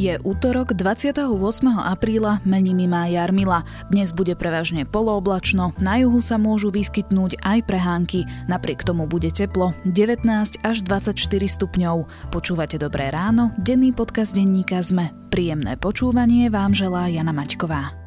Je útorok 28. apríla, meniny má Jarmila. Dnes bude prevažne polooblačno, na juhu sa môžu vyskytnúť aj prehánky. Napriek tomu bude teplo 19 až 24 stupňov. Počúvate Dobré ráno, denný podcast denníka ZME. Príjemné počúvanie vám želá Jana Maťková.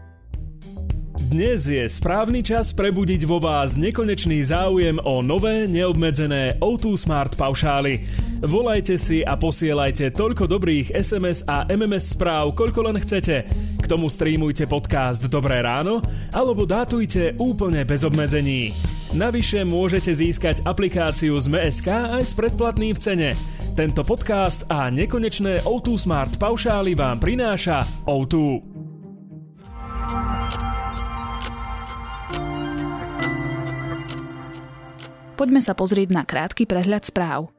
Dnes je správny čas prebudiť vo vás nekonečný záujem o nové neobmedzené O2 Smart paušály. Volajte si a posielajte toľko dobrých SMS a MMS správ, koľko len chcete. K tomu streamujte podcast Dobré ráno alebo dátujte úplne bez obmedzení. Navyše môžete získať aplikáciu z MSK aj s predplatným v cene. Tento podcast a nekonečné O2 Smart paušály vám prináša O2. Poďme sa pozrieť na krátky prehľad správ.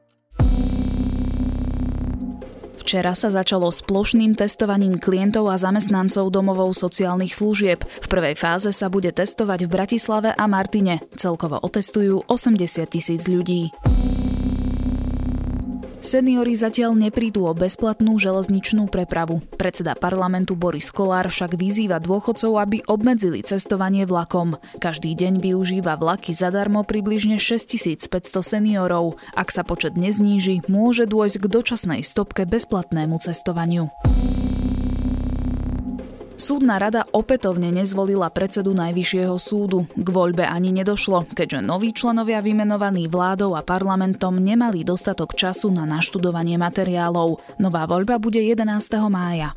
Včera sa začalo s plošným testovaním klientov a zamestnancov domovov sociálnych služieb. V prvej fáze sa bude testovať v Bratislave a Martine. Celkovo otestujú 80 tisíc ľudí. Seniori zatiaľ neprídu o bezplatnú železničnú prepravu. Predseda parlamentu Boris Kolár však vyzýva dôchodcov, aby obmedzili cestovanie vlakom. Každý deň využíva vlaky zadarmo približne 6500 seniorov. Ak sa počet nezníži, môže dôjsť k dočasnej stopke bezplatnému cestovaniu. Súdna rada opätovne nezvolila predsedu Najvyššieho súdu. K voľbe ani nedošlo, keďže noví členovia vymenovaní vládou a parlamentom nemali dostatok času na naštudovanie materiálov. Nová voľba bude 11. mája.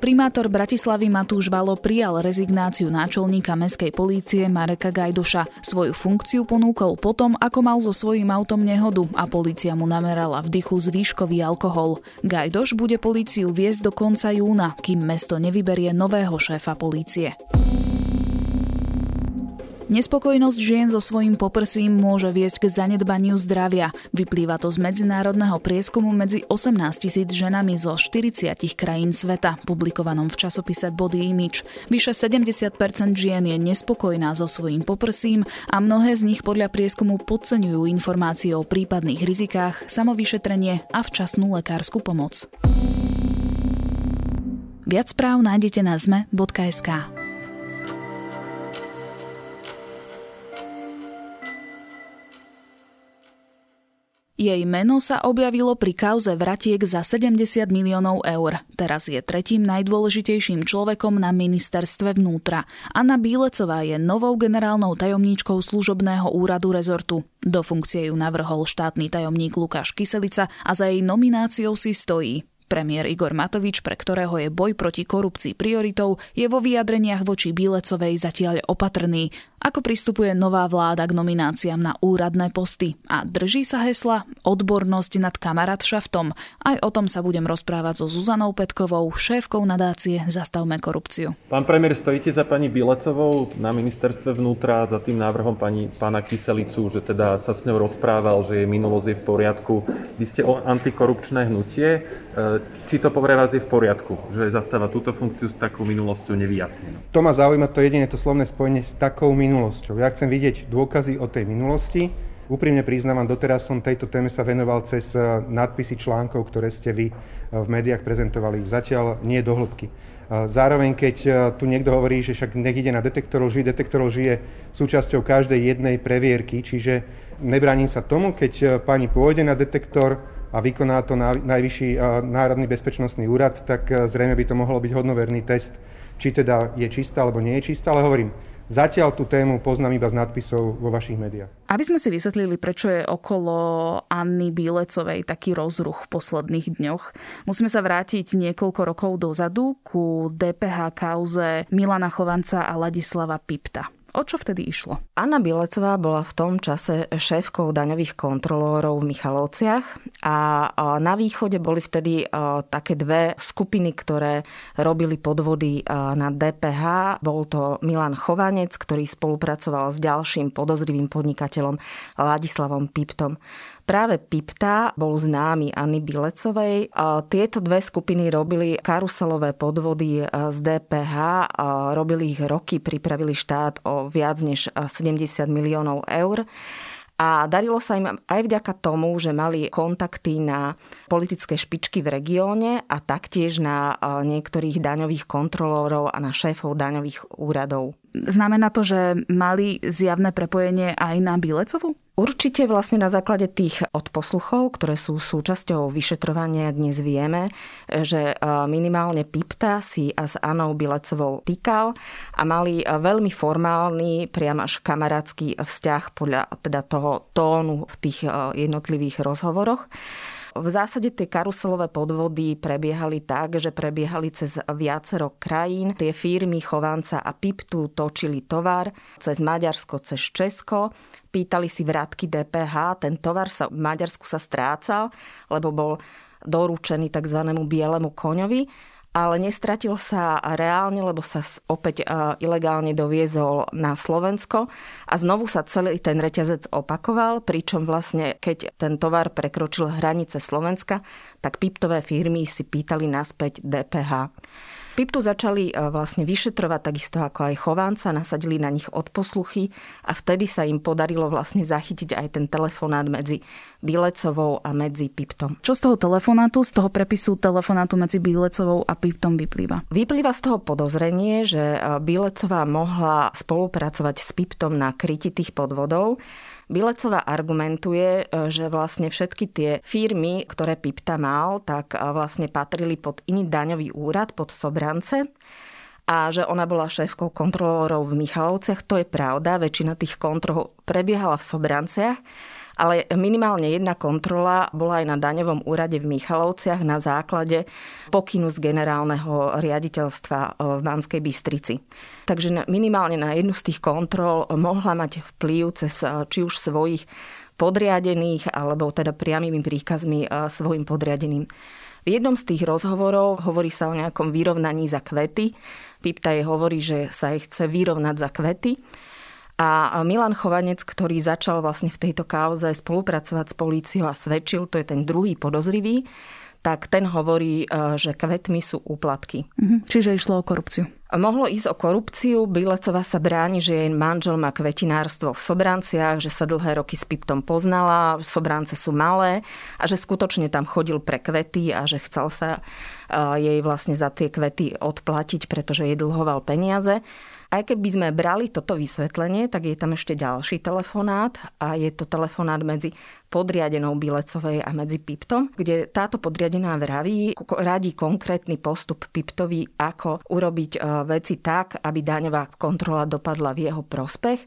Primátor Bratislavy Matúš Valo prijal rezignáciu náčelníka mestskej polície Mareka Gajdoša. Svoju funkciu ponúkol potom, ako mal so svojím autom nehodu a polícia mu namerala v dychu zvýškový alkohol. Gajdoš bude políciu viesť do konca júna, kým mesto nevyberie nového šéfa polície. Nespokojnosť žien so svojím poprsím môže viesť k zanedbaniu zdravia. Vyplýva to z medzinárodného prieskumu medzi 18 tisíc ženami zo 40 krajín sveta, publikovanom v časopise Body Image. Vyše 70% žien je nespokojná so svojím poprsím a mnohé z nich podľa prieskumu podceňujú informácie o prípadných rizikách, samovyšetrenie a včasnú lekárskú pomoc. Viac správ nájdete na zme.sk. Jej meno sa objavilo pri kauze vratiek za 70 miliónov eur. Teraz je tretím najdôležitejším človekom na ministerstve vnútra. Anna Bílecová je novou generálnou tajomníčkou služobného úradu rezortu. Do funkcie ju navrhol štátny tajomník Lukáš Kyselica a za jej nomináciou si stojí. Premiér Igor Matovič, pre ktorého je boj proti korupcii prioritou, je vo vyjadreniach voči Bílecovej zatiaľ opatrný. Ako pristupuje nová vláda k nomináciám na úradné posty a drží sa hesla odbornosť nad kamarátšaftom. Aj o tom sa budem rozprávať so Zuzanou Petkovou, šéfkou nadácie Zastavme korupciu. Pán premiér, stojíte za pani Bílecovou na ministerstve vnútra za tým návrhom pani, pána Kyselicu, že teda sa s ňou rozprával, že jej minulosť je v poriadku. Vy ste o antikorupčné hnutie. Či to pre vás je v poriadku, že zastáva túto funkciu s takou minulosťou nevyjasnenú? To ma zaujíma to jediné to slovné spojenie s takou minulosťou. Ja chcem vidieť dôkazy o tej minulosti. Úprimne priznávam, doteraz som tejto téme sa venoval cez eh, nadpisy článkov, ktoré ste vy eh, v médiách prezentovali. Zatiaľ nie do hĺbky. Eh, zároveň, keď tu niekto hovorí, že však nech ide na detektor lži, detektor lži je súčasťou každej jednej previerky, čiže nebraním sa tomu, keď pani pôjde na detektor, a vykoná to najvyšší Národný bezpečnostný úrad, tak e, zrejme by to mohol byť hodnoverný test, či teda je čistá alebo nie je čistá, ale hovorím, Zatiaľ tú tému poznám iba z nadpisov vo vašich médiách. Aby sme si vysvetlili, prečo je okolo Anny Bílecovej taký rozruch v posledných dňoch, musíme sa vrátiť niekoľko rokov dozadu ku DPH kauze Milana Chovanca a Ladislava Pipta. O čo vtedy išlo? Anna Bilecová bola v tom čase šéfkou daňových kontrolórov v Michalovciach a na východe boli vtedy také dve skupiny, ktoré robili podvody na DPH. Bol to Milan Chovanec, ktorý spolupracoval s ďalším podozrivým podnikateľom Ladislavom Piptom. Práve Pipta bol známy Anny Bilecovej. Tieto dve skupiny robili karuselové podvody z DPH, robili ich roky, pripravili štát o viac než 70 miliónov eur. A darilo sa im aj vďaka tomu, že mali kontakty na politické špičky v regióne a taktiež na niektorých daňových kontrolórov a na šéfov daňových úradov. Znamená to, že mali zjavné prepojenie aj na Bilecovu? Určite vlastne na základe tých odposluchov, ktoré sú súčasťou vyšetrovania, dnes vieme, že minimálne Pipta si a s Anou Bilecovou týkal a mali veľmi formálny, priam až kamarátsky vzťah podľa teda toho tónu v tých jednotlivých rozhovoroch. V zásade tie karuselové podvody prebiehali tak, že prebiehali cez viacero krajín. Tie firmy Chovanca a Piptu točili tovar cez Maďarsko, cez Česko. Pýtali si vrátky DPH, ten tovar sa v Maďarsku sa strácal, lebo bol doručený tzv. bielemu koňovi ale nestratil sa reálne, lebo sa opäť e, ilegálne doviezol na Slovensko a znovu sa celý ten reťazec opakoval, pričom vlastne keď ten tovar prekročil hranice Slovenska, tak piptové firmy si pýtali naspäť DPH. Piptu začali e, vlastne vyšetrovať takisto ako aj chovanca, nasadili na nich odposluchy a vtedy sa im podarilo vlastne zachytiť aj ten telefonát medzi Bilecovou a medzi Piptom. Čo z toho telefonátu, z toho prepisu telefonátu medzi Bilecovou a Piptom vyplýva? Vyplýva z toho podozrenie, že e, Bilecová mohla spolupracovať s Piptom na kryti tých podvodov Bilecová argumentuje, e, že vlastne všetky tie firmy, ktoré Pipta mal, tak e, vlastne patrili pod iný daňový úrad, pod Sobrance a že ona bola šéfkou kontrolórov v Michalovciach. To je pravda, väčšina tých kontrol prebiehala v Sobranciach ale minimálne jedna kontrola bola aj na daňovom úrade v Michalovciach na základe pokynu z generálneho riaditeľstva e, v Banskej Bystrici. Takže minimálne na jednu z tých kontrol mohla mať vplyv cez e, či už svojich podriadených alebo teda priamými príkazmi e, svojim podriadeným. V jednom z tých rozhovorov hovorí sa o nejakom vyrovnaní za kvety. Pipta jej hovorí, že sa jej chce vyrovnať za kvety. A Milan Chovanec, ktorý začal vlastne v tejto kauze spolupracovať s políciou a svedčil, to je ten druhý podozrivý, tak ten hovorí, e, že kvetmi sú úplatky. Mhm, čiže išlo o korupciu. Mohlo ísť o korupciu. Bilecová sa bráni, že jej manžel má kvetinárstvo v Sobranciach, že sa dlhé roky s Piptom poznala, Sobrance sú malé a že skutočne tam chodil pre kvety a že chcel sa e, jej vlastne za tie kvety odplatiť, pretože jej dlhoval peniaze. Aj keby sme brali toto vysvetlenie, tak je tam ešte ďalší telefonát a je to telefonát medzi podriadenou Bilecovej a medzi Piptom, kde táto podriadená vraví, radí konkrétny postup Piptovi, ako urobiť e, veci tak, aby daňová kontrola dopadla v jeho prospech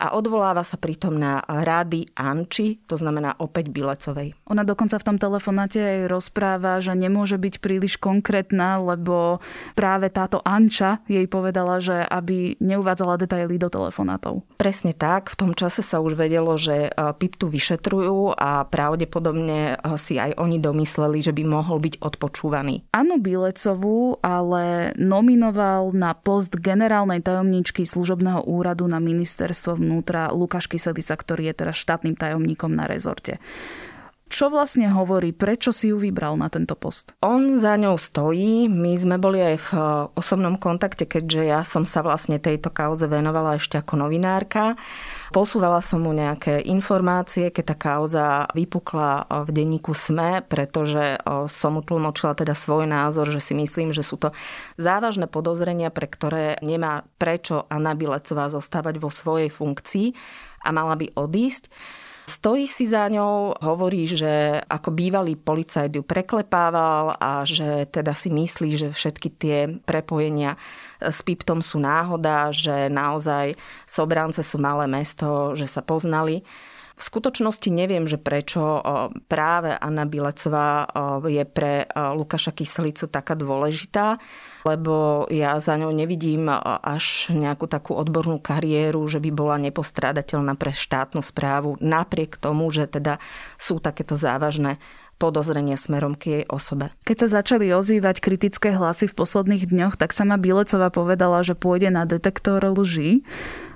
a odvoláva sa pritom na rady Anči, to znamená opäť Bilecovej. Ona dokonca v tom telefonáte aj rozpráva, že nemôže byť príliš konkrétna, lebo práve táto Anča jej povedala, že aby neuvádzala detaily do telefonátov. Presne tak, v tom čase sa už vedelo, že e, Piptu vyšetrujú a pravdepodobne e, si aj oni domysleli, že by mohol byť odpočúvaný. Anu Bilecovú ale nominoval na post generálnej tajomníčky služobného úradu na ministerstvo vnútra Lukáš Kyselica, ktorý je teraz štátnym tajomníkom na rezorte. Čo vlastne hovorí, prečo si ju vybral na tento post? On za ňou stojí, my sme boli aj v eh, osobnom kontakte, keďže ja som sa vlastne tejto kauze venovala ešte ako novinárka. Posúvala som mu nejaké informácie, keď tá kauza vypukla eh, v denníku SME, pretože eh, som mu tlmočila teda svoj názor, že si myslím, že sú to závažné podozrenia, pre ktoré nemá prečo Anna Bilecová zostávať vo svojej funkcii a mala by odísť. Stojí si za ňou, hovorí, že ako bývalý policajt ju preklepával a že teda si myslí, že všetky tie prepojenia s Piptom sú náhoda, že naozaj Sobrance sú malé mesto, že sa poznali. V skutočnosti neviem, že prečo práve Anna Bilecová je pre Lukáša Kyselicu taká dôležitá, lebo ja za ňou nevidím až nejakú takú odbornú kariéru, že by bola nepostradateľná pre štátnu správu, napriek tomu, že teda sú takéto závažné podozrenia smerom k jej osobe. Keď sa začali ozývať kritické hlasy v posledných dňoch, tak sama Bilecová povedala, že pôjde na detektor lží.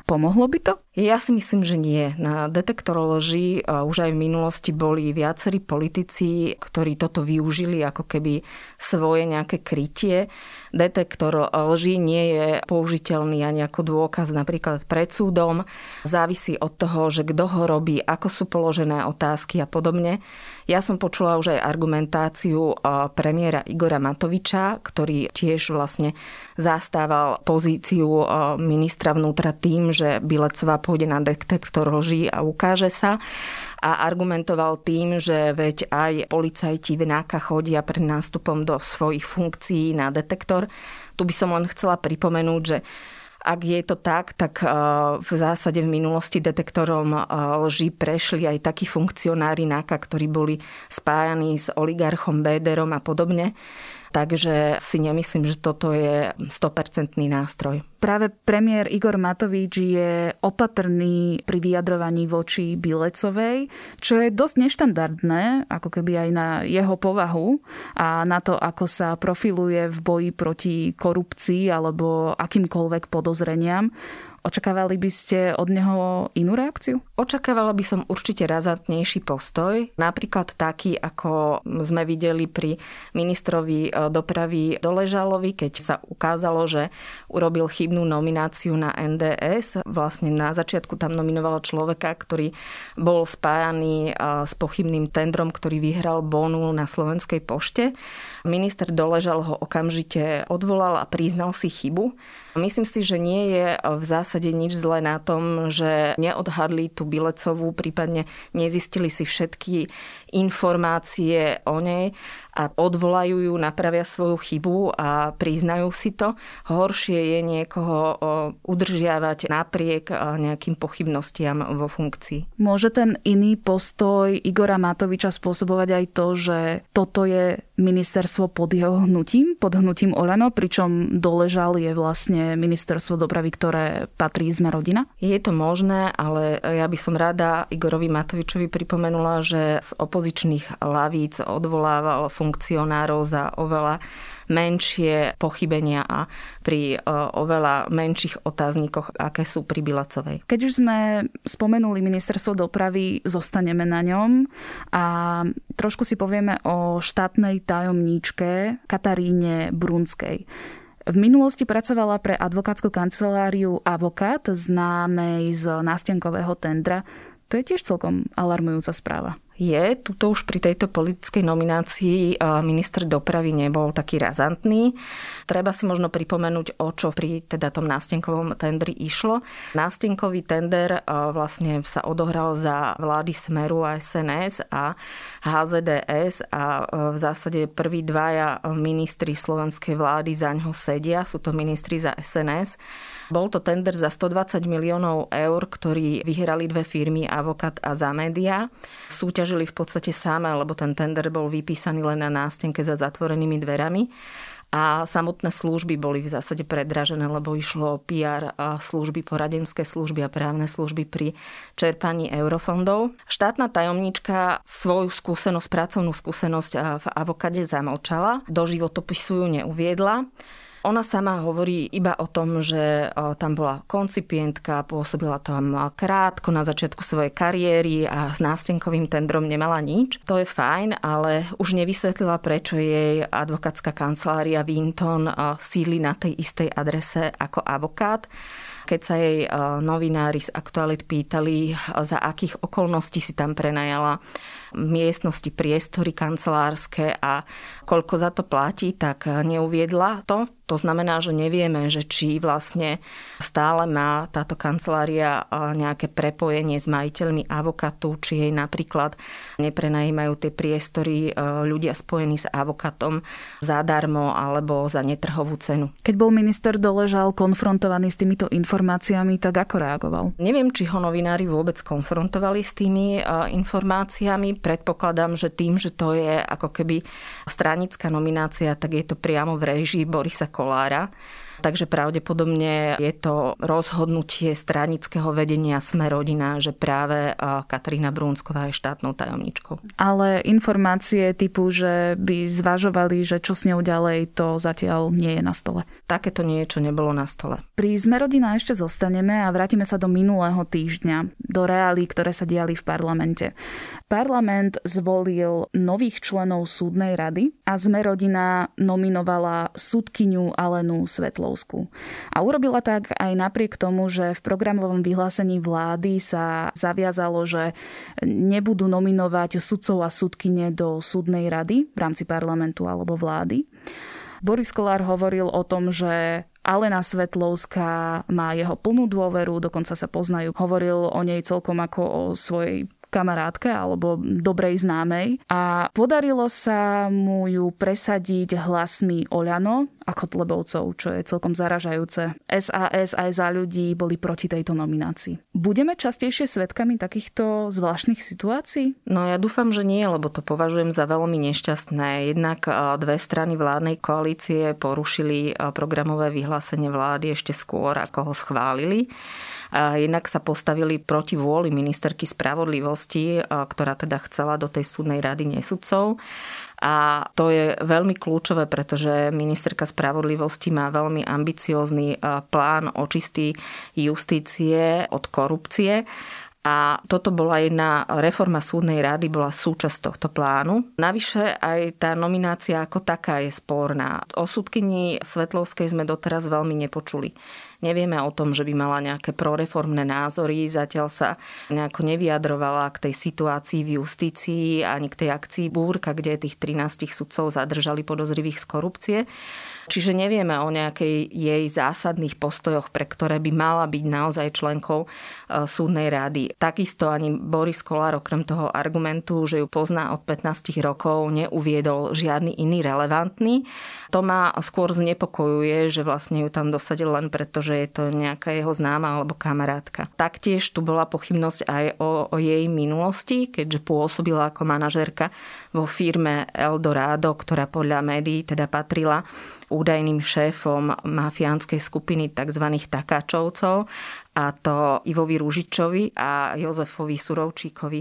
Pomohlo by to? Ja si myslím, že nie. Na detektor lží už aj v minulosti boli viacerí politici, ktorí toto využili ako keby svoje nejaké krytie. Detektor lží nie je použiteľný ani ako dôkaz napríklad pred súdom. Závisí od toho, že kto ho robí, ako sú položené otázky a podobne. Ja som počula už aj argumentáciu premiéra Igora Matoviča, ktorý tiež vlastne zastával pozíciu ministra vnútra tým, že Bilecová pôjde na detektor lží a ukáže sa a argumentoval tým, že veď aj policajti v náka chodia pred nástupom do svojich funkcií na detektor. Tu by som len chcela pripomenúť, že ak je to tak, tak v zásade v minulosti detektorom lží prešli aj takí funkcionári NAKA, ktorí boli spájaní s oligarchom Béderom a podobne. Takže si nemyslím, že toto je 100% nástroj. Práve premiér Igor Matovič je opatrný pri vyjadrovaní voči Bilecovej, čo je dosť neštandardné, ako keby aj na jeho povahu a na to, ako sa profiluje v boji proti korupcii alebo akýmkoľvek podozreniam. Očakávali by ste od neho inú reakciu? Očakávala by som určite razantnejší postoj, napríklad taký, ako sme videli pri ministrovi e, dopravy Doležalovi, keď sa ukázalo, že urobil chybnú nomináciu na NDS. Vlastne na začiatku tam nominoval človeka, ktorý bol spájaný e, s pochybným tendrom, ktorý vyhral bonu na Slovenskej pošte. Minister Doležal ho okamžite odvolal a priznal si chybu. Myslím si, že nie je v zásade nič zlé na tom, že neodhadli tú Bilecovú, prípadne nezistili si všetky informácie o nej a odvolajú ju, napravia svoju chybu a priznajú si to. Horšie je niekoho udržiavať napriek nejakým pochybnostiam vo funkcii. Môže ten iný postoj Igora Matoviča spôsobovať aj to, že toto je ministerstvo pod jeho hnutím, pod hnutím Olano, pričom doležal je vlastne ministerstvo dopravy, ktoré patrí sme rodina? Je to možné, ale ja by som rada Igorovi Matovičovi pripomenula, že z opozičných lavíc odvolával funkcionárov za oveľa menšie pochybenia a pri e, oveľa menších otáznikoch, aké sú pri Bilacovej. Keď už sme spomenuli ministerstvo dopravy, zostaneme na ňom a trošku si povieme o štátnej tajomníčke Kataríne Brunskej. V minulosti pracovala pre advokátsku kanceláriu Avokát, známej z nástenkového tendra. To je tiež celkom alarmujúca správa je. Tuto už pri tejto politickej nominácii minister dopravy nebol taký razantný. Treba si možno pripomenúť, o čo pri teda tom nástenkovom tendri išlo. Nástenkový tender vlastne sa odohral za vlády Smeru a SNS a HZDS a v zásade prví dvaja ministri slovenskej vlády za ňo sedia. Sú to ministri za SNS. Bol to tender za 120 miliónov eur, ktorý vyhrali dve firmy, Avokat a Zamedia. Súťažili v podstate same, lebo ten tender bol vypísaný len na nástenke za zatvorenými dverami a samotné služby boli v zásade predražené, lebo išlo o PR služby, poradenské služby a právne služby pri čerpaní eurofondov. Štátna tajomníčka svoju skúsenosť, pracovnú skúsenosť v avokade zamlčala, do životopisu ju neuviedla. Ona sama hovorí iba o tom, že tam bola koncipientka, pôsobila tam krátko na začiatku svojej kariéry a s nástenkovým tendrom nemala nič. To je fajn, ale už nevysvetlila, prečo jej advokátska kancelária Vinton sídli na tej istej adrese ako advokát. Keď sa jej novinári z Aktualit pýtali, za akých okolností si tam prenajala miestnosti, priestory kancelárske a koľko za to platí, tak neuviedla to. To znamená, že nevieme, že či vlastne stále má táto kancelária nejaké prepojenie s majiteľmi avokatu, či jej napríklad neprenajímajú tie priestory ľudia spojení s avokatom zadarmo alebo za netrhovú cenu. Keď bol minister Doležal konfrontovaný s týmito informáciami, tak ako reagoval? Neviem, či ho novinári vôbec konfrontovali s tými informáciami predpokladám, že tým, že to je ako keby stranická nominácia, tak je to priamo v režii Borisa Kolára takže pravdepodobne je to rozhodnutie stranického vedenia Sme rodina, že práve Katarína Brúnsková je štátnou tajomničkou. Ale informácie typu, že by zvažovali, že čo s ňou ďalej, to zatiaľ nie je na stole. Takéto niečo nebolo na stole. Pri Sme rodina ešte zostaneme a vrátime sa do minulého týždňa, do reálí, ktoré sa diali v parlamente. Parlament zvolil nových členov súdnej rady a Sme rodina nominovala sudkyňu Alenu Svetlovskú. A urobila tak aj napriek tomu, že v programovom vyhlásení vlády sa zaviazalo, že nebudú nominovať sudcov a sudkyne do súdnej rady v rámci parlamentu alebo vlády. Boris Kolár hovoril o tom, že Alena Svetlovská má jeho plnú dôveru, dokonca sa poznajú. Hovoril o nej celkom ako o svojej kamarátke alebo dobrej známej a podarilo sa mu ju presadiť hlasmi Oľano a Kotlebovcov, čo je celkom zaražajúce. SAS aj za ľudí boli proti tejto nominácii. Budeme častejšie svetkami takýchto zvláštnych situácií? No ja dúfam, že nie, lebo to považujem za veľmi nešťastné. Jednak dve strany vládnej koalície porušili programové vyhlásenie vlády ešte skôr, ako ho schválili. Jednak sa postavili proti vôli ministerky spravodlivosti, ktorá teda chcela do tej súdnej rady nesudcov. A to je veľmi kľúčové, pretože ministerka spravodlivosti má veľmi ambiciózny plán očistý justície od korupcie. A toto bola jedna reforma súdnej rady, bola súčasť tohto plánu. Navyše aj tá nominácia ako taká je sporná. O súdkyni Svetlovskej sme doteraz veľmi nepočuli. Nevieme o tom, že by mala nejaké proreformné názory, zatiaľ sa nejako nevyjadrovala k tej situácii v justícii ani k tej akcii Búrka, kde tých 13 sudcov zadržali podozrivých z korupcie. Čiže nevieme o nejakej jej zásadných postojoch, pre ktoré by mala byť naozaj členkou e, súdnej rady. Takisto ani Boris Kolár okrem toho argumentu, že ju pozná od 15 rokov, neuviedol žiadny iný relevantný. To ma skôr znepokojuje, že vlastne ju tam dosadil len preto, že je to nejaká jeho známa alebo kamarátka. Taktiež tu bola pochybnosť aj o, o jej minulosti, keďže pôsobila ako manažerka vo firme Eldorado, ktorá podľa médií teda patrila údajným šéfom mafiánskej skupiny tzv. takáčovcov a to Ivovi Ružičovi a Jozefovi Surovčíkovi.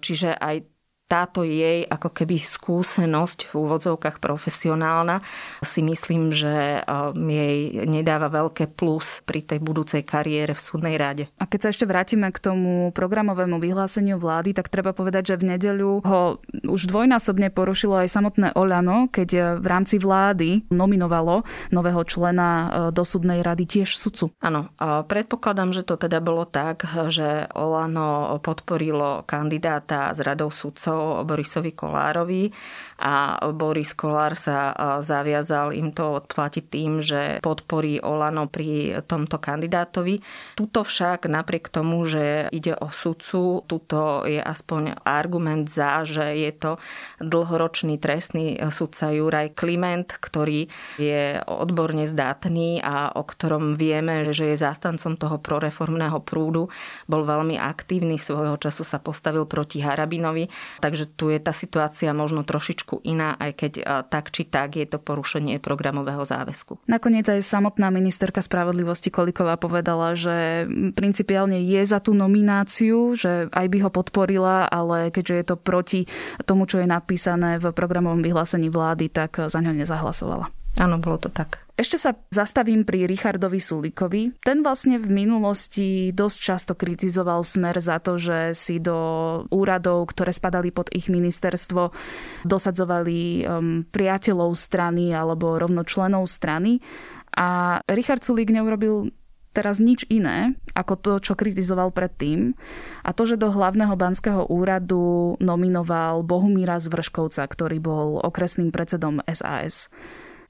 Čiže aj táto jej ako keby skúsenosť v úvodzovkách profesionálna si myslím, že um, jej nedáva veľké plus pri tej budúcej kariére v súdnej rade. A keď sa ešte vrátime k tomu programovému vyhláseniu vlády, tak treba povedať, že v nedeľu ho už dvojnásobne porušilo aj samotné Oľano, keď v rámci vlády nominovalo nového člena uh, do súdnej rady tiež sudcu. Áno, predpokladám, že to teda bolo tak, že Olano podporilo kandidáta z radou sudcov Borisovi Kolárovi a Boris Kolár sa zaviazal im to odplatiť tým, že podporí Olano pri tomto kandidátovi. Tuto však napriek tomu, že ide o sudcu, tuto je aspoň argument za, že je to dlhoročný trestný sudca Juraj Kliment, ktorý je odborne zdatný a o ktorom vieme, že je zástancom toho proreformného prúdu. Bol veľmi aktívny, svojho času sa postavil proti Harabinovi, takže tu je tá situácia možno trošičku iná, aj keď tak či tak je to porušenie programového záväzku. Nakoniec aj samotná ministerka spravodlivosti Koliková povedala, že principiálne je za tú nomináciu, že aj by ho podporila, ale keďže je to proti tomu, čo je napísané v programovom vyhlásení vlády, tak za ňo nezahlasovala. Áno, bolo to tak. Ešte sa zastavím pri Richardovi Sulikovi. Ten vlastne v minulosti dosť často kritizoval smer za to, že si do úradov, ktoré spadali pod ich ministerstvo, dosadzovali um, priateľov strany alebo rovno členov strany. A Richard Sulik neurobil teraz nič iné ako to, čo kritizoval predtým. A to, že do hlavného banského úradu nominoval Bohumíra Zvrškovca, ktorý bol okresným predsedom SAS.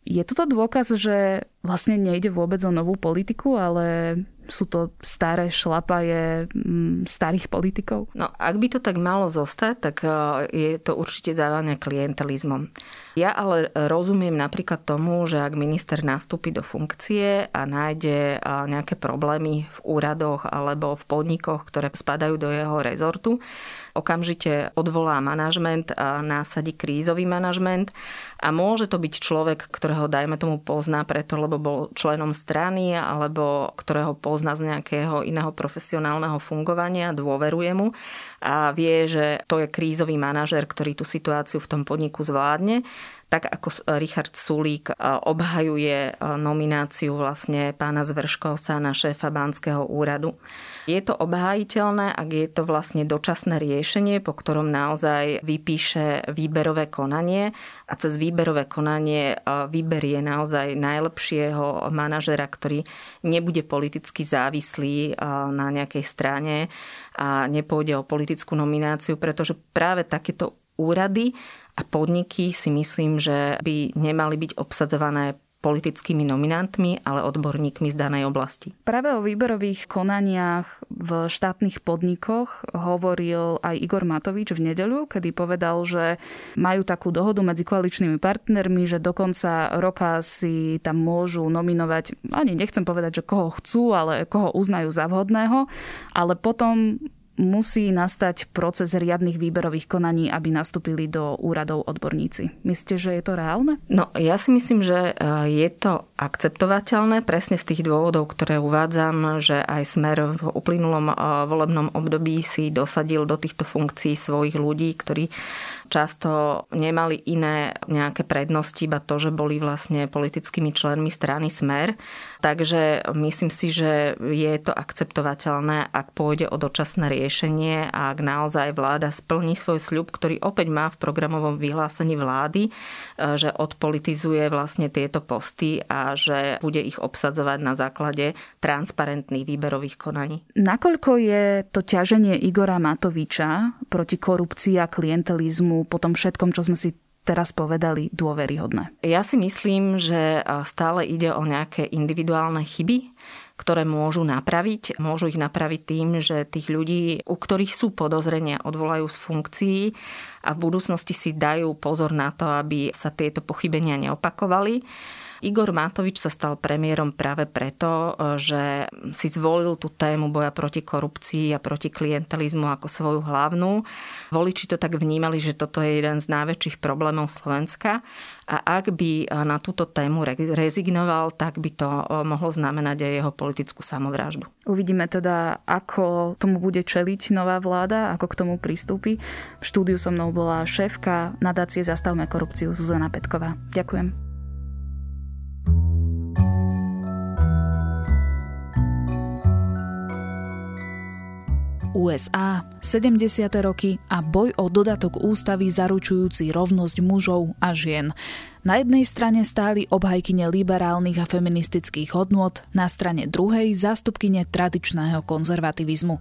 Je toto dôkaz, že vlastne nejde vôbec o novú politiku, ale Sú to staré šlapaje mm, starých politikov? No, ak by to tak malo zostať, tak e, je to určite závania klientelizmom. Ja ale rozumiem napríklad tomu, že ak minister nastúpi do funkcie a nájde nejaké problémy v úradoch alebo v podnikoch, ktoré spadajú do jeho rezortu, okamžite odvolá manažment a násadí krízový manažment a môže to byť človek, ktorého dajme tomu pozná preto, lebo bol členom strany alebo ktorého pozná z nejakého iného profesionálneho fungovania, dôveruje mu a vie, že to je krízový manažer, ktorý tú situáciu v tom podniku zvládne tak ako Richard Sulík obhajuje nomináciu vlastne pána Zvrškovca na šéfa Banského úradu. Je to obhájiteľné, ak je to vlastne dočasné riešenie, po ktorom naozaj vypíše výberové konanie a cez výberové konanie vyberie naozaj najlepšieho manažera, ktorý nebude politicky závislý na nejakej strane a nepôjde o politickú nomináciu, pretože práve takéto úrady a podniky si myslím, že by nemali byť obsadzované politickými nominantmi, ale odborníkmi z danej oblasti. Práve o výberových konaniach v štátnych podnikoch hovoril aj Igor Matovič v nedeľu, kedy povedal, že majú takú dohodu medzi koaličnými partnermi, že do konca roka si tam môžu nominovať, ani nechcem povedať, že koho chcú, ale koho uznajú za vhodného, ale potom musí nastať proces riadnych výberových konaní, aby nastúpili do úradov odborníci. Myslíte, že je to reálne? No, ja si myslím, že e, je to akceptovateľné presne z tých dôvodov, ktoré uvádzam, že aj Smer v uplynulom e, volebnom období si dosadil do týchto funkcií svojich ľudí, ktorí často nemali iné nejaké prednosti, iba to, že boli vlastne politickými členmi strany Smer. Takže myslím si, že je to akceptovateľné, ak pôjde o dočasné riešenie a ak naozaj vláda splní svoj sľub, ktorý opäť má v programovom vyhlásení vlády, e, že odpolitizuje vlastne tieto posty a že bude ich obsadzovať na základe transparentných výberových konaní. Nakoľko je to ťaženie Igora Matoviča proti korupcii a klientelizmu po tom všetkom, čo sme si teraz povedali, dôveryhodné? Ja si myslím, že stále ide o nejaké individuálne chyby, ktoré môžu napraviť. Môžu ich napraviť tým, že tých ľudí, u ktorých sú podozrenia, odvolajú z funkcií a v budúcnosti si dajú pozor na to, aby sa tieto pochybenia neopakovali. Igor Matovič sa stal premiérom práve preto, že si zvolil tú tému boja proti korupcii a proti klientelizmu ako svoju hlavnú. Voliči to tak vnímali, že toto je jeden z najväčších problémov Slovenska a ak by na túto tému rezignoval, tak by to mohlo znamenať aj jeho politickú samovraždu. Uvidíme teda, ako tomu bude čeliť nová vláda, ako k tomu pristúpi. V štúdiu so mnou bola šéfka nadácie Zastavme korupciu Zuzana Petková. Ďakujem. USA, 70. roky a boj o dodatok ústavy zaručujúci rovnosť mužov a žien. Na jednej strane stáli obhajkyne liberálnych a feministických hodnôt, na strane druhej zástupkyne tradičného konzervativizmu.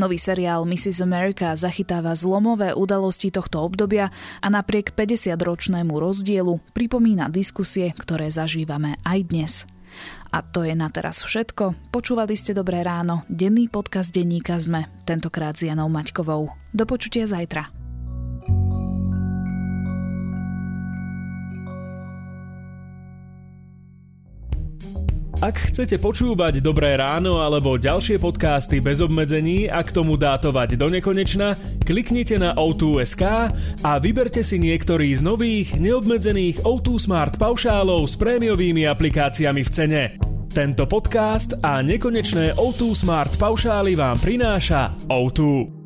Nový seriál Mrs. America zachytáva zlomové udalosti tohto obdobia a napriek 50-ročnému rozdielu pripomína diskusie, ktoré zažívame aj dnes. A to je na teraz všetko. Počúvali ste Dobré ráno, denný podcast denníka ZME, tentokrát s Janou Maťkovou. Do počutia zajtra. Ak chcete počúvať Dobré ráno alebo ďalšie podcasty bez obmedzení a k tomu dátovať do nekonečna, kliknite na O2.sk a vyberte si niektorý z nových neobmedzených O2 Smart paušálov s prémiovými aplikáciami v cene. Tento podcast a nekonečné O2 Smart paušály vám prináša O2.